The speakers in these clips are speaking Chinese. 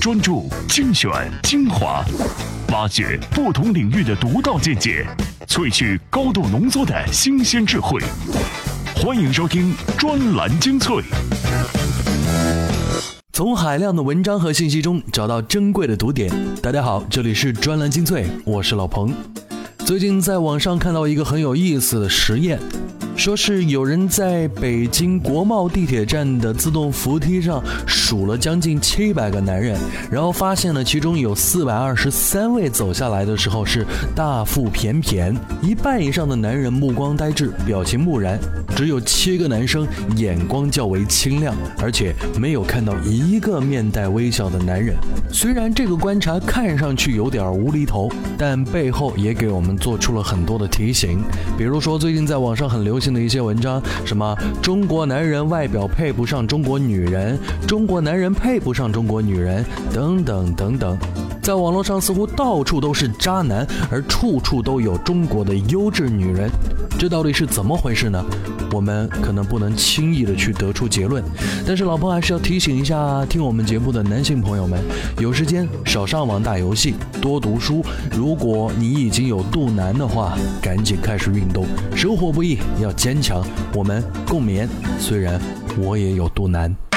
专注精选精华，挖掘不同领域的独到见解，萃取高度浓缩的新鲜智慧。欢迎收听专栏精粹。从海量的文章和信息中找到珍贵的读点。大家好，这里是专栏精粹，我是老彭。最近在网上看到一个很有意思的实验。说是有人在北京国贸地铁站的自动扶梯上数了将近七百个男人，然后发现了其中有四百二十三位走下来的时候是大腹便便，一半以上的男人目光呆滞，表情木然，只有七个男生眼光较为清亮，而且没有看到一个面带微笑的男人。虽然这个观察看上去有点无厘头，但背后也给我们做出了很多的提醒，比如说最近在网上很流行。的一些文章，什么中国男人外表配不上中国女人，中国男人配不上中国女人，等等等等，在网络上似乎到处都是渣男，而处处都有中国的优质女人。这到底是怎么回事呢？我们可能不能轻易的去得出结论，但是老婆还是要提醒一下听我们节目的男性朋友们，有时间少上网打游戏，多读书。如果你已经有肚腩的话，赶紧开始运动。生活不易，要坚强。我们共勉。虽然我也有肚腩。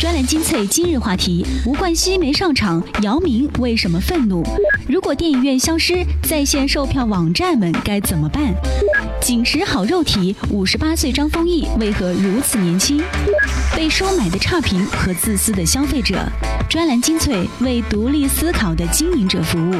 专栏精粹今日话题：吴冠希没上场，姚明为什么愤怒？如果电影院消失，在线售票网站们该怎么办？紧实好肉体，五十八岁张丰毅为何如此年轻？被收买的差评和自私的消费者，专栏精粹为独立思考的经营者服务。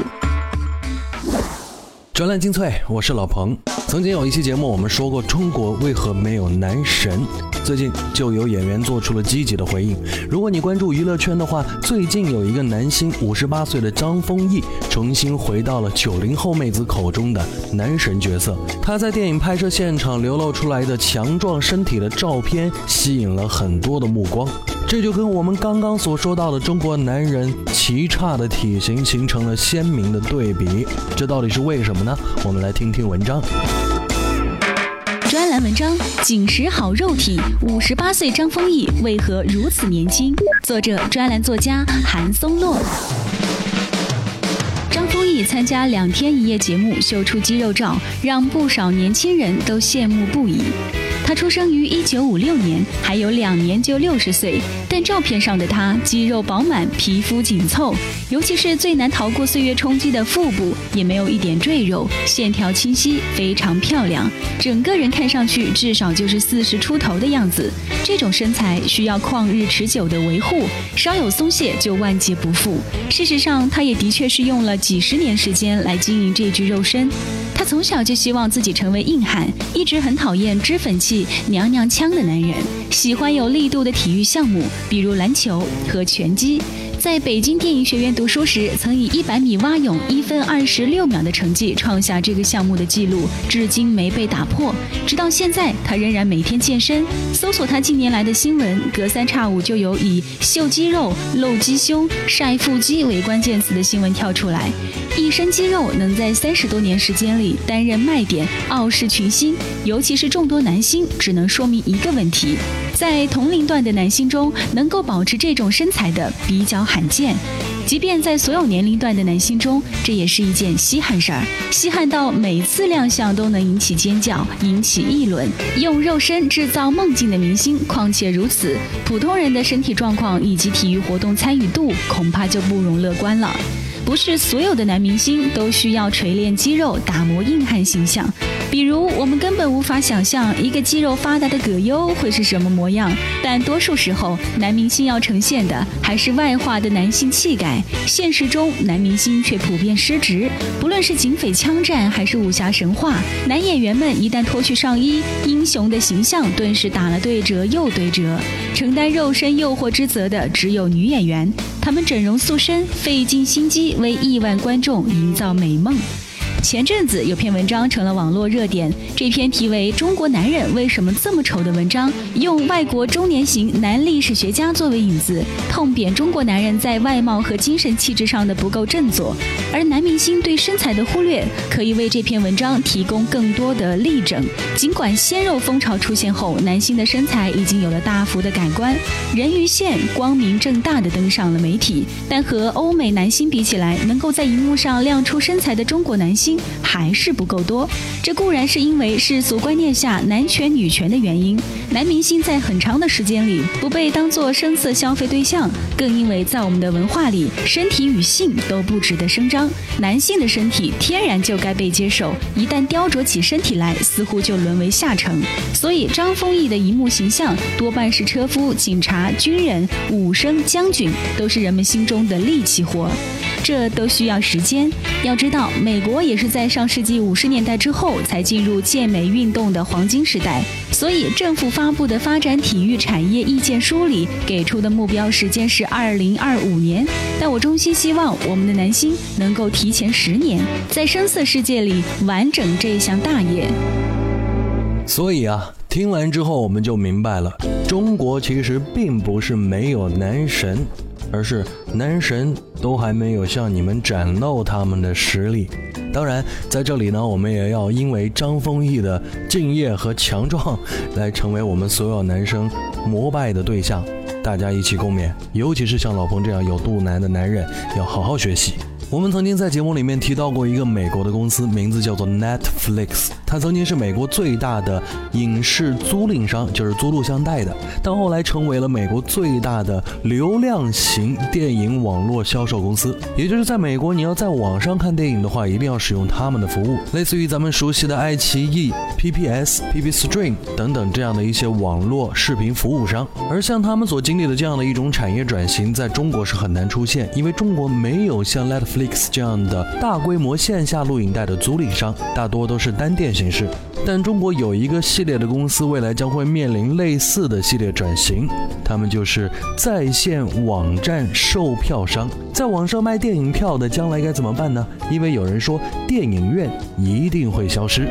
专栏精粹，我是老彭。曾经有一期节目，我们说过中国为何没有男神。最近就有演员做出了积极的回应。如果你关注娱乐圈的话，最近有一个男星，五十八岁的张丰毅，重新回到了九零后妹子口中的男神角色。他在电影拍摄现场流露出来的强壮身体的照片，吸引了很多的目光。这就跟我们刚刚所说到的中国男人奇差的体型形成了鲜明的对比。这到底是为什么呢？我们来听听文章。专栏文章：紧实好肉体，五十八岁张丰毅为何如此年轻？作者：专栏作家韩松洛。张丰毅参加两天一夜节目，秀出肌肉照，让不少年轻人都羡慕不已。他出生于一九五六年，还有两年就六十岁，但照片上的他肌肉饱满，皮肤紧凑，尤其是最难逃过岁月冲击的腹部，也没有一点赘肉，线条清晰，非常漂亮，整个人看上去至少就是四十出头的样子。这种身材需要旷日持久的维护，稍有松懈就万劫不复。事实上，他也的确是用了几十年时间来经营这具肉身。他从小就希望自己成为硬汉，一直很讨厌脂粉气、娘娘腔的男人，喜欢有力度的体育项目，比如篮球和拳击。在北京电影学院读书时，曾以一百米蛙泳一分二十六秒的成绩创下这个项目的记录，至今没被打破。直到现在，他仍然每天健身。搜索他近年来的新闻，隔三差五就有以秀肌肉、露鸡胸、晒腹肌为关键词的新闻跳出来。一身肌肉能在三十多年时间里担任卖点，傲视群星，尤其是众多男星，只能说明一个问题：在同龄段的男星中，能够保持这种身材的比较。罕见，即便在所有年龄段的男星中，这也是一件稀罕事儿。稀罕到每次亮相都能引起尖叫、引起议论。用肉身制造梦境的明星，况且如此，普通人的身体状况以及体育活动参与度，恐怕就不容乐观了。不是所有的男明星都需要锤炼肌肉、打磨硬汉形象。比如，我们根本无法想象一个肌肉发达的葛优会是什么模样。但多数时候，男明星要呈现的还是外化的男性气概。现实中，男明星却普遍失职。不论是警匪枪战还是武侠神话，男演员们一旦脱去上衣，英雄的形象顿时打了对折又对折。承担肉身诱惑之责的只有女演员，她们整容塑身，费尽心机为亿万观众营造美梦。前阵子有篇文章成了网络热点，这篇题为《中国男人为什么这么丑》的文章，用外国中年型男历史学家作为引子，痛扁中国男人在外貌和精神气质上的不够振作，而男明星对身材的忽略，可以为这篇文章提供更多的例证。尽管鲜肉风潮出现后，男星的身材已经有了大幅的改观，人鱼线光明正大的登上了媒体，但和欧美男星比起来，能够在荧幕上亮出身材的中国男星还是不够多。这固然是因为世俗观念下男权女权的原因，男明星在很长的时间里不被当作声色消费对象，更因为在我们的文化里，身体与性都不值得声张，男性的身体天然就该被接受，一旦雕琢起身体来，似乎就沦为下乘。所以张丰毅的荧幕形象多半是车夫、警察、军人、武生、将军，都是人们心中的力气活。这都需要时间。要知道，美国也是在上世纪五十年代之后才进入健美运动的黄金时代，所以政府发布的发展体育产业意见书里给出的目标时间是二零二五年。但我衷心希望我们的男星能够提前十年，在声色世界里完整这一项大业。所以啊，听完之后我们就明白了，中国其实并不是没有男神。而是男神都还没有向你们展露他们的实力。当然，在这里呢，我们也要因为张丰毅的敬业和强壮，来成为我们所有男生膜拜的对象。大家一起共勉，尤其是像老彭这样有肚腩的男人，要好好学习。我们曾经在节目里面提到过一个美国的公司，名字叫做 Netflix。它曾经是美国最大的影视租赁商，就是租录像带的，但后来成为了美国最大的流量型电影网络销售公司。也就是在美国，你要在网上看电影的话，一定要使用他们的服务，类似于咱们熟悉的爱奇艺、PPS、PP Stream 等等这样的一些网络视频服务商。而像他们所经历的这样的一种产业转型，在中国是很难出现，因为中国没有像 Netflix 这样的大规模线下录影带的租赁商，大多都是单店。形式，但中国有一个系列的公司，未来将会面临类似的系列转型，他们就是在线网站售票商，在网上卖电影票的将来该怎么办呢？因为有人说电影院一定会消失。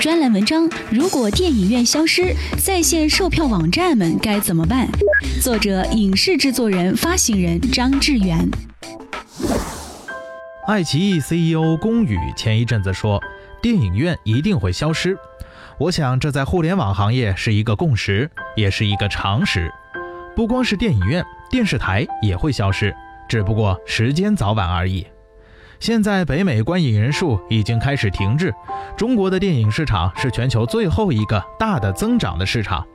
专栏文章：如果电影院消失，在线售票网站们该怎么办？作者：影视制作人、发行人张志远。爱奇艺 CEO 龚宇前一阵子说，电影院一定会消失。我想，这在互联网行业是一个共识，也是一个常识。不光是电影院，电视台也会消失，只不过时间早晚而已。现在北美观影人数已经开始停滞，中国的电影市场是全球最后一个大的增长的市场。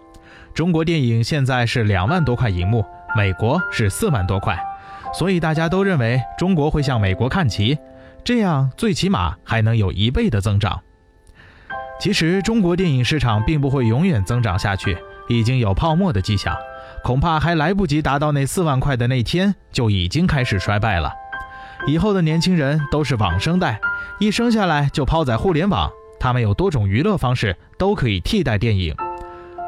中国电影现在是两万多块银幕，美国是四万多块。所以大家都认为中国会向美国看齐，这样最起码还能有一倍的增长。其实中国电影市场并不会永远增长下去，已经有泡沫的迹象，恐怕还来不及达到那四万块的那天，就已经开始衰败了。以后的年轻人都是网生代，一生下来就抛在互联网，他们有多种娱乐方式都可以替代电影，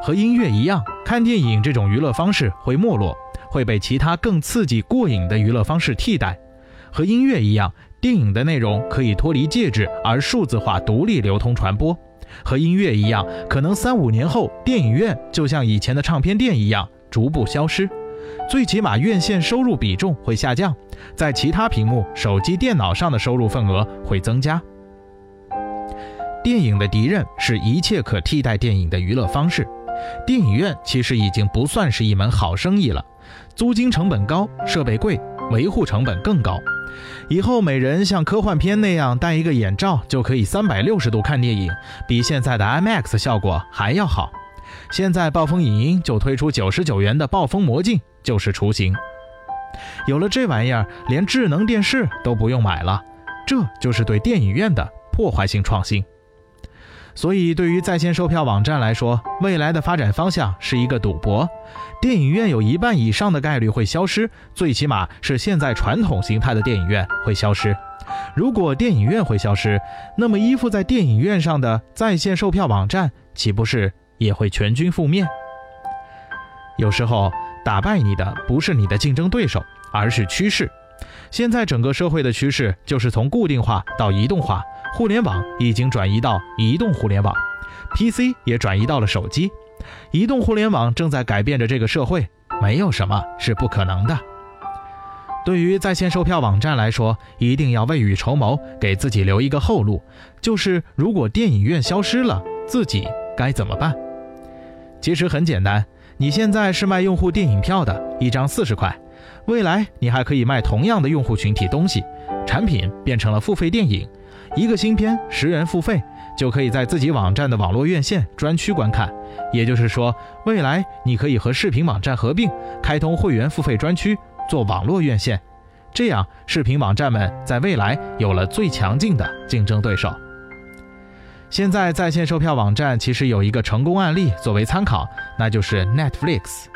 和音乐一样，看电影这种娱乐方式会没落。会被其他更刺激过瘾的娱乐方式替代，和音乐一样，电影的内容可以脱离介质而数字化独立流通传播。和音乐一样，可能三五年后，电影院就像以前的唱片店一样逐步消失，最起码院线收入比重会下降，在其他屏幕、手机、电脑上的收入份额会增加。电影的敌人是一切可替代电影的娱乐方式，电影院其实已经不算是一门好生意了。租金成本高，设备贵，维护成本更高。以后每人像科幻片那样戴一个眼罩，就可以三百六十度看电影，比现在的 IMAX 效果还要好。现在暴风影音就推出九十九元的暴风魔镜，就是雏形。有了这玩意儿，连智能电视都不用买了，这就是对电影院的破坏性创新。所以，对于在线售票网站来说，未来的发展方向是一个赌博。电影院有一半以上的概率会消失，最起码是现在传统形态的电影院会消失。如果电影院会消失，那么依附在电影院上的在线售票网站岂不是也会全军覆灭？有时候，打败你的不是你的竞争对手，而是趋势。现在整个社会的趋势就是从固定化到移动化，互联网已经转移到移动互联网，PC 也转移到了手机，移动互联网正在改变着这个社会，没有什么是不可能的。对于在线售票网站来说，一定要未雨绸缪，给自己留一个后路，就是如果电影院消失了，自己该怎么办？其实很简单，你现在是卖用户电影票的，一张四十块，未来你还可以卖同样的用户群体东西，产品变成了付费电影，一个新片十元付费，就可以在自己网站的网络院线专区观看。也就是说，未来你可以和视频网站合并，开通会员付费专区。做网络院线，这样视频网站们在未来有了最强劲的竞争对手。现在在线售票网站其实有一个成功案例作为参考，那就是 Netflix。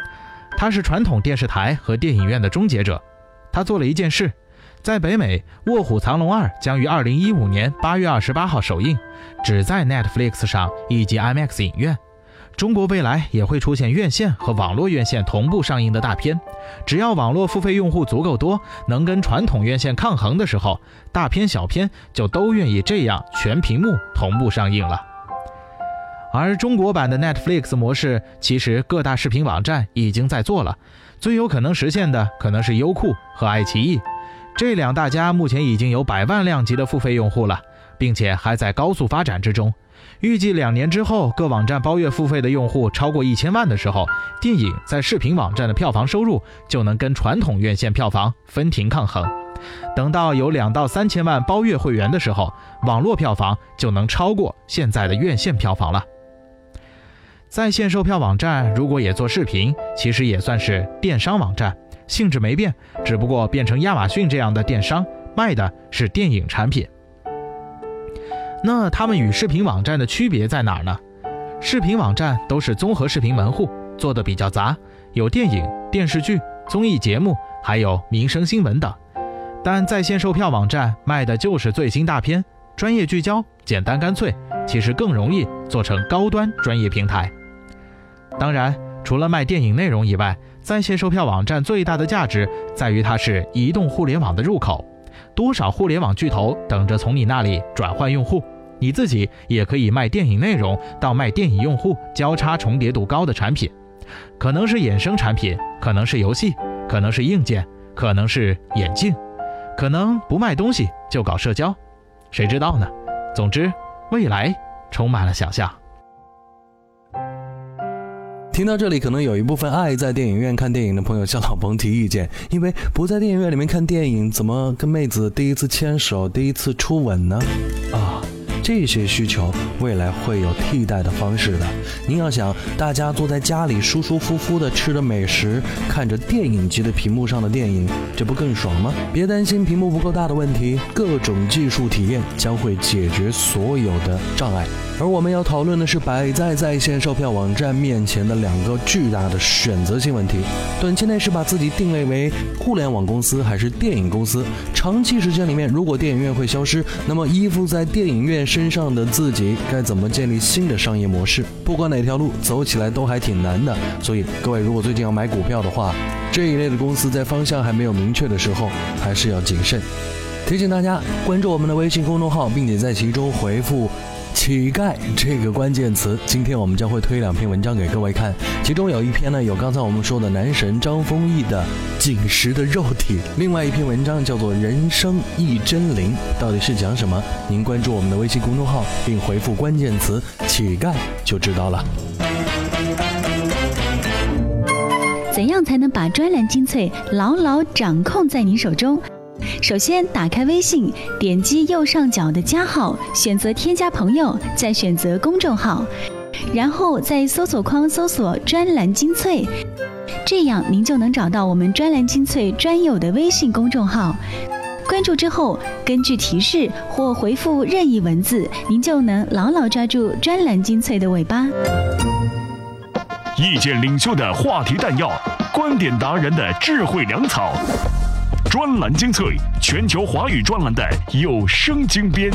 它是传统电视台和电影院的终结者。它做了一件事，在北美，《卧虎藏龙二》将于二零一五年八月二十八号首映，只在 Netflix 上以及 IMAX 影院。中国未来也会出现院线和网络院线同步上映的大片，只要网络付费用户足够多，能跟传统院线抗衡的时候，大片小片就都愿意这样全屏幕同步上映了。而中国版的 Netflix 模式，其实各大视频网站已经在做了，最有可能实现的可能是优酷和爱奇艺，这两大家目前已经有百万量级的付费用户了，并且还在高速发展之中。预计两年之后，各网站包月付费的用户超过一千万的时候，电影在视频网站的票房收入就能跟传统院线票房分庭抗衡。等到有两到三千万包月会员的时候，网络票房就能超过现在的院线票房了。在线售票网站如果也做视频，其实也算是电商网站，性质没变，只不过变成亚马逊这样的电商，卖的是电影产品。那他们与视频网站的区别在哪儿呢？视频网站都是综合视频门户，做的比较杂，有电影、电视剧、综艺节目，还有民生新闻等。但在线售票网站卖的就是最新大片，专业聚焦，简单干脆，其实更容易做成高端专业平台。当然，除了卖电影内容以外，在线售票网站最大的价值在于它是移动互联网的入口。多少互联网巨头等着从你那里转换用户，你自己也可以卖电影内容到卖电影用户交叉重叠度高的产品，可能是衍生产品，可能是游戏，可能是硬件，可能是眼镜，可能不卖东西就搞社交，谁知道呢？总之，未来充满了想象。听到这里，可能有一部分爱在电影院看电影的朋友向老彭提意见，因为不在电影院里面看电影，怎么跟妹子第一次牵手、第一次初吻呢？啊，这些需求未来会有替代的方式的。您要想，大家坐在家里舒舒服服的吃着美食，看着电影级的屏幕上的电影，这不更爽吗？别担心屏幕不够大的问题，各种技术体验将会解决所有的障碍。而我们要讨论的是摆在在线售票网站面前的两个巨大的选择性问题：短期内是把自己定位为互联网公司还是电影公司？长期时间里面，如果电影院会消失，那么依附在电影院身上的自己该怎么建立新的商业模式？不管哪条路走起来都还挺难的。所以各位如果最近要买股票的话，这一类的公司在方向还没有明确的时候，还是要谨慎。提醒大家关注我们的微信公众号，并且在其中回复。乞丐这个关键词，今天我们将会推两篇文章给各位看，其中有一篇呢有刚才我们说的男神张丰毅的紧实的肉体，另外一篇文章叫做《人生一真灵》，到底是讲什么？您关注我们的微信公众号并回复关键词乞丐就知道了。怎样才能把专栏精粹牢牢掌控在您手中？首先，打开微信，点击右上角的加号，选择添加朋友，再选择公众号，然后在搜索框搜索“专栏精粹”，这样您就能找到我们“专栏精粹”专有的微信公众号。关注之后，根据提示或回复任意文字，您就能牢牢抓住“专栏精粹”的尾巴。意见领袖的话题弹药，观点达人的智慧粮草。专栏精粹，全球华语专栏的有声精编。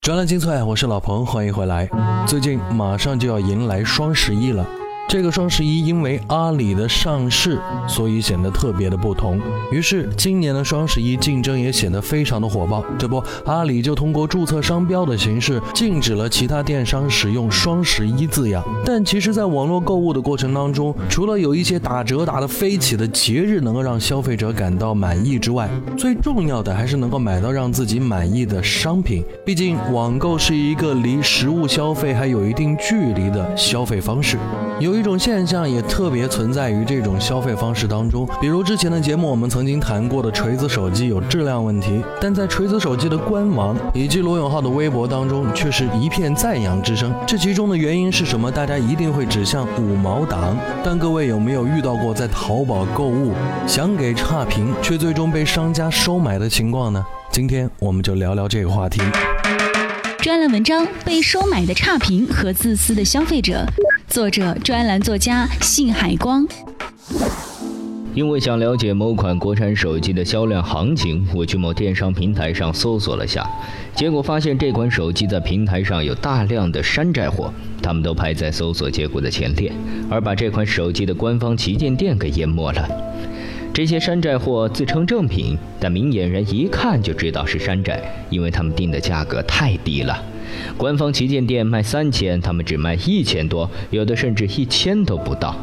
专栏精粹，我是老彭，欢迎回来。最近马上就要迎来双十一了，这个双十一因为阿里的上市，所以显得特别的不同。于是今年的双十一竞争也显得非常的火爆。这不，阿里就通过注册商标的形式，禁止了其他电商使用“双十一”字样。但其实，在网络购物的过程当中，除了有一些打折打得飞起的节日能够让消费者感到满意之外，最重要的还是能够买到让自己满意的商品。毕竟，网购是一个离实物消费还有一定距离的消费方式。由于一种现象也特别存在于这种消费方式当中，比如之前的节目我们曾经谈过的锤子手机有质量问题，但在锤子手机的官网以及罗永浩的微博当中却是一片赞扬之声。这其中的原因是什么？大家一定会指向五毛党。但各位有没有遇到过在淘宝购物想给差评，却最终被商家收买的情况呢？今天我们就聊聊这个话题。专栏文章：被收买的差评和自私的消费者。作者：专栏作家信海光。因为想了解某款国产手机的销量行情，我去某电商平台上搜索了下，结果发现这款手机在平台上有大量的山寨货，他们都排在搜索结果的前列，而把这款手机的官方旗舰店给淹没了。这些山寨货自称正品，但明眼人一看就知道是山寨，因为他们定的价格太低了。官方旗舰店卖三千，他们只卖一千多，有的甚至一千都不到。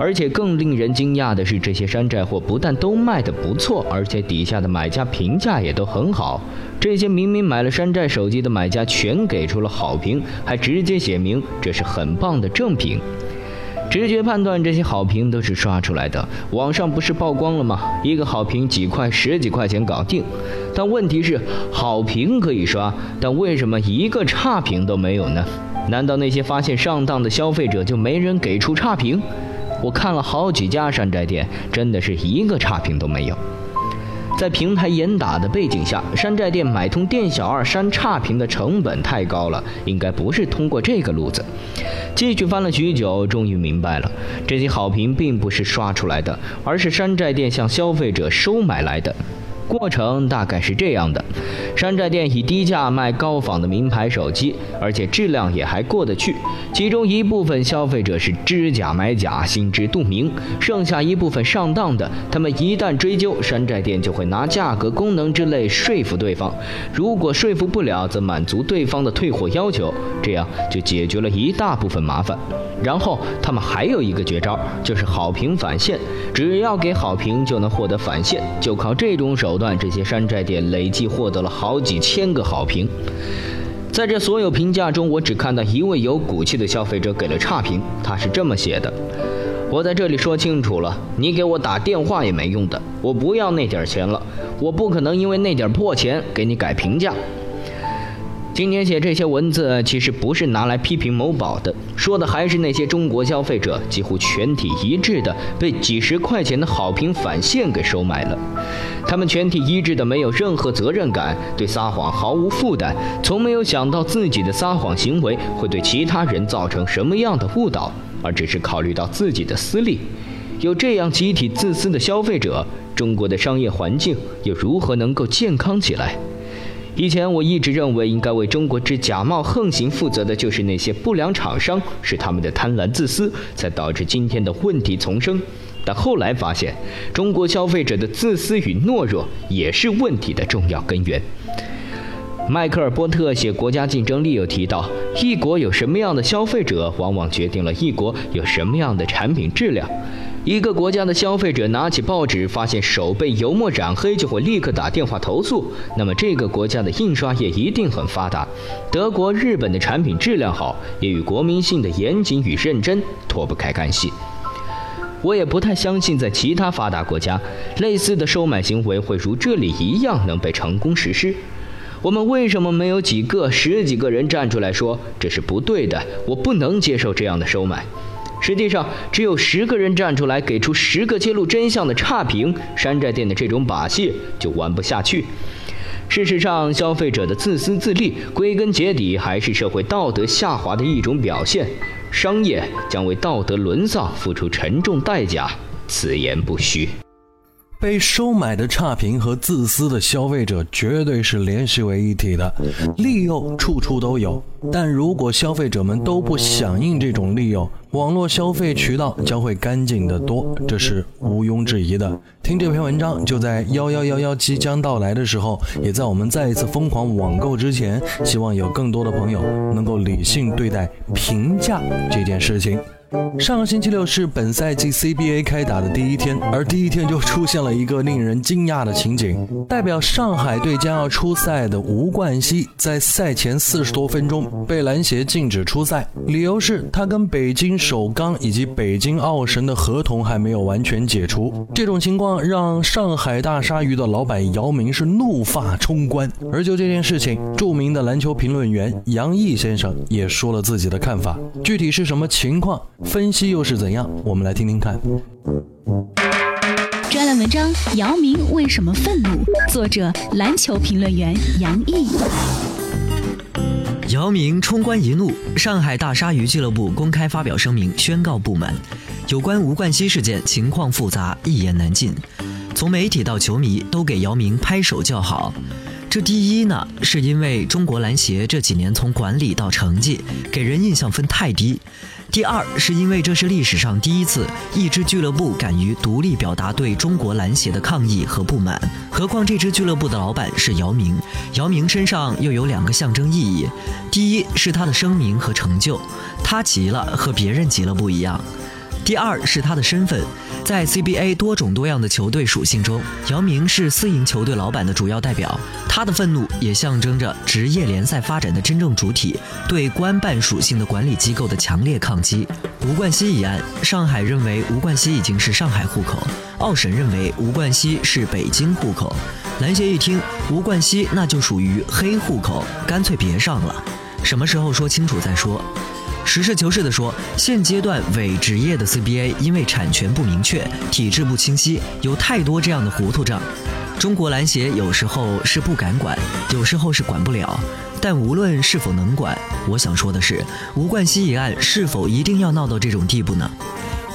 而且更令人惊讶的是，这些山寨货不但都卖得不错，而且底下的买家评价也都很好。这些明明买了山寨手机的买家全给出了好评，还直接写明这是很棒的正品。直觉判断，这些好评都是刷出来的。网上不是曝光了吗？一个好评几块、十几块钱搞定。但问题是，好评可以刷，但为什么一个差评都没有呢？难道那些发现上当的消费者就没人给出差评？我看了好几家山寨店，真的是一个差评都没有。在平台严打的背景下，山寨店买通店小二删差评的成本太高了，应该不是通过这个路子。继续翻了许久，终于明白了，这些好评并不是刷出来的，而是山寨店向消费者收买来的。过程大概是这样的：山寨店以低价卖高仿的名牌手机，而且质量也还过得去。其中一部分消费者是知假买假，心知肚明；剩下一部分上当的，他们一旦追究，山寨店就会拿价格、功能之类说服对方。如果说服不了，则满足对方的退货要求，这样就解决了一大部分麻烦。然后他们还有一个绝招，就是好评返现，只要给好评就能获得返现。就靠这种手断，这些山寨店累计获得了好几千个好评。在这所有评价中，我只看到一位有骨气的消费者给了差评，他是这么写的：“我在这里说清楚了，你给我打电话也没用的，我不要那点钱了，我不可能因为那点破钱给你改评价。”今天写这些文字，其实不是拿来批评某宝的，说的还是那些中国消费者几乎全体一致的被几十块钱的好评返现给收买了。他们全体一致的没有任何责任感，对撒谎毫无负担，从没有想到自己的撒谎行为会对其他人造成什么样的误导，而只是考虑到自己的私利。有这样集体自私的消费者，中国的商业环境又如何能够健康起来？以前我一直认为，应该为中国之假冒横行负责的就是那些不良厂商，是他们的贪婪自私，才导致今天的问题丛生。但后来发现，中国消费者的自私与懦弱也是问题的重要根源。迈克尔·波特写《国家竞争力》有提到，一国有什么样的消费者，往往决定了一国有什么样的产品质量。一个国家的消费者拿起报纸，发现手被油墨染黑，就会立刻打电话投诉。那么这个国家的印刷业一定很发达。德国、日本的产品质量好，也与国民性的严谨与认真脱不开干系。我也不太相信，在其他发达国家，类似的收买行为会如这里一样能被成功实施。我们为什么没有几个、十几个人站出来说这是不对的？我不能接受这样的收买。实际上，只有十个人站出来，给出十个揭露真相的差评，山寨店的这种把戏就玩不下去。事实上，消费者的自私自利，归根结底还是社会道德下滑的一种表现。商业将为道德沦丧付出沉重代价，此言不虚。被收买的差评和自私的消费者绝对是联系为一体的，利诱处处都有。但如果消费者们都不响应这种利诱，网络消费渠道将会干净得多，这是毋庸置疑的。听这篇文章，就在幺幺幺幺即将到来的时候，也在我们再一次疯狂网购之前，希望有更多的朋友能够理性对待评价这件事情。上个星期六是本赛季 CBA 开打的第一天，而第一天就出现了一个令人惊讶的情景：代表上海队将要出赛的吴冠希，在赛前四十多分钟被篮协禁止出赛，理由是他跟北京首钢以及北京奥神的合同还没有完全解除。这种情况让上海大鲨鱼的老板姚明是怒发冲冠。而就这件事情，著名的篮球评论员杨毅先生也说了自己的看法，具体是什么情况？分析又是怎样？我们来听听看。专栏文章：姚明为什么愤怒？作者：篮球评论员杨毅。姚明冲冠一怒，上海大鲨鱼俱乐部公开发表声明宣告不满。有关吴冠希事件，情况复杂，一言难尽。从媒体到球迷都给姚明拍手叫好。这第一呢，是因为中国篮协这几年从管理到成绩给人印象分太低；第二，是因为这是历史上第一次一支俱乐部敢于独立表达对中国篮协的抗议和不满。何况这支俱乐部的老板是姚明，姚明身上又有两个象征意义：第一是他的声名和成就，他急了和别人急了不一样；第二是他的身份。在 CBA 多种多样的球队属性中，姚明是私营球队老板的主要代表。他的愤怒也象征着职业联赛发展的真正主体对官办属性的管理机构的强烈抗击。吴冠希一案，上海认为吴冠希已经是上海户口，奥审认为吴冠希是北京户口，篮协一听吴冠希那就属于黑户口，干脆别上了。什么时候说清楚再说。实事求是地说，现阶段伪职业的 CBA 因为产权不明确、体制不清晰，有太多这样的糊涂账。中国篮协有时候是不敢管，有时候是管不了。但无论是否能管，我想说的是，吴冠希一案是否一定要闹到这种地步呢？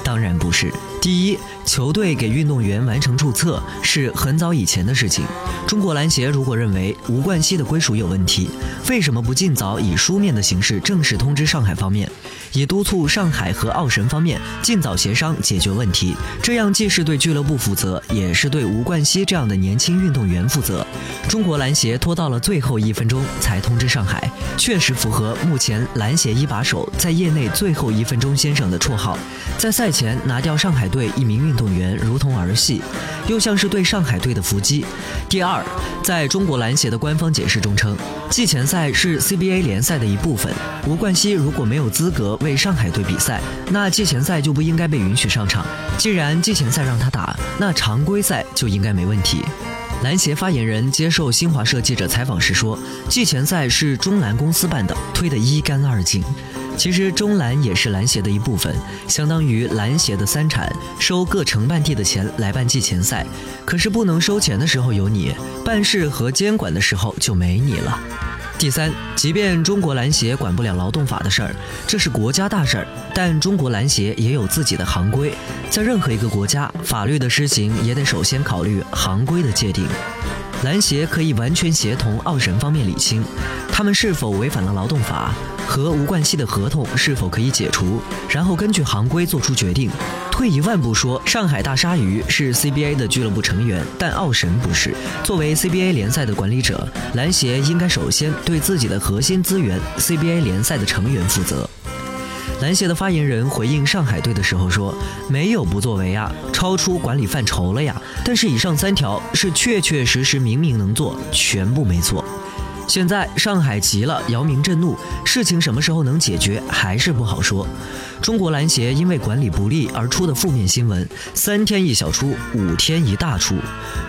当然不是。第一，球队给运动员完成注册是很早以前的事情。中国篮协如果认为吴冠希的归属有问题，为什么不尽早以书面的形式正式通知上海方面，以督促上海和奥神方面尽早协商解决问题？这样既是对俱乐部负责，也是对吴冠希这样的年轻运动员负责。中国篮协拖到了最后一分钟才通知上海，确实符合目前篮协一把手在业内“最后一分钟先生”的绰号。在赛前拿掉上海。队一名运动员如同儿戏，又像是对上海队的伏击。第二，在中国篮协的官方解释中称，季前赛是 CBA 联赛的一部分。吴冠希如果没有资格为上海队比赛，那季前赛就不应该被允许上场。既然季前赛让他打，那常规赛就应该没问题。篮协发言人接受新华社记者采访时说，季前赛是中篮公司办的，推得一干二净。其实中篮也是篮协的一部分，相当于篮协的三产，收各承办地的钱来办季前赛。可是不能收钱的时候有你，办事和监管的时候就没你了。第三，即便中国篮协管不了劳动法的事儿，这是国家大事儿，但中国篮协也有自己的行规，在任何一个国家，法律的施行也得首先考虑行规的界定。篮协可以完全协同奥神方面理清，他们是否违反了劳动法。和吴冠希的合同是否可以解除？然后根据行规做出决定。退一万步说，上海大鲨鱼是 CBA 的俱乐部成员，但奥神不是。作为 CBA 联赛的管理者，篮协应该首先对自己的核心资源 CBA 联赛的成员负责。篮协的发言人回应上海队的时候说：“没有不作为啊，超出管理范畴了呀。但是以上三条是确确实实明明能做，全部没错。”现在上海急了，姚明震怒，事情什么时候能解决还是不好说。中国篮协因为管理不力而出的负面新闻，三天一小出，五天一大出。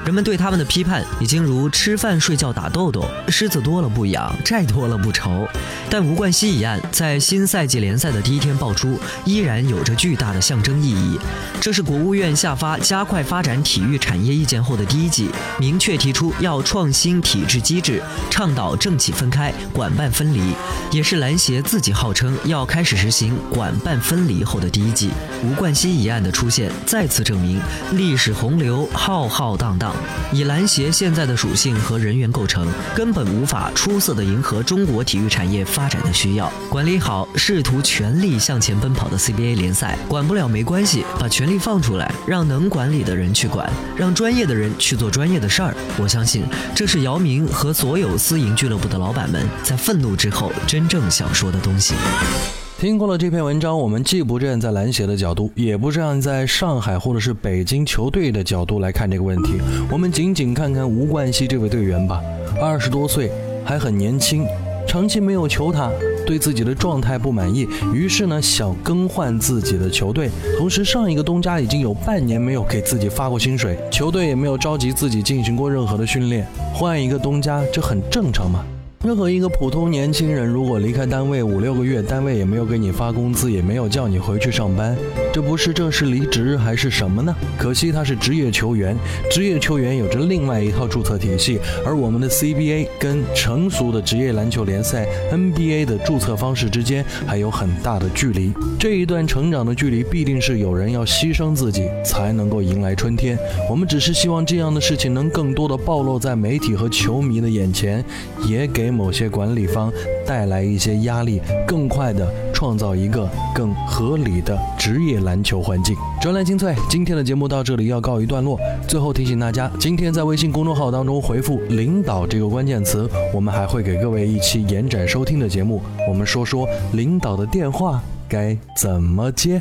人们对他们的批判已经如吃饭睡觉打豆豆，虱子多了不痒，债多了不愁。但吴冠希一案在新赛季联赛的第一天爆出，依然有着巨大的象征意义。这是国务院下发加快发展体育产业意见后的第一季，明确提出要创新体制机制，倡导。要政企分开，管办分离，也是篮协自己号称要开始实行管办分离后的第一季。吴冠希一案的出现，再次证明历史洪流浩浩荡荡。以篮协现在的属性和人员构成，根本无法出色的迎合中国体育产业发展的需要。管理好试图全力向前奔跑的 CBA 联赛，管不了没关系，把权力放出来，让能管理的人去管，让专业的人去做专业的事儿。我相信，这是姚明和所有私营俱乐部的老板们在愤怒之后真正想说的东西。听过了这篇文章，我们既不站在篮协的角度，也不站在上海或者是北京球队的角度来看这个问题，我们仅仅看看吴冠希这位队员吧。二十多岁，还很年轻，长期没有球他，对自己的状态不满意，于是呢想更换自己的球队。同时，上一个东家已经有半年没有给自己发过薪水，球队也没有召集自己进行过任何的训练，换一个东家，这很正常嘛。任何一个普通年轻人，如果离开单位五六个月，单位也没有给你发工资，也没有叫你回去上班，这不是正式离职还是什么呢？可惜他是职业球员，职业球员有着另外一套注册体系，而我们的 CBA 跟成熟的职业篮球联赛 NBA 的注册方式之间还有很大的距离。这一段成长的距离，必定是有人要牺牲自己才能够迎来春天。我们只是希望这样的事情能更多的暴露在媒体和球迷的眼前，也给。某些管理方带来一些压力，更快的创造一个更合理的职业篮球环境。专栏精粹，今天的节目到这里要告一段落。最后提醒大家，今天在微信公众号当中回复“领导”这个关键词，我们还会给各位一期延展收听的节目。我们说说领导的电话该怎么接。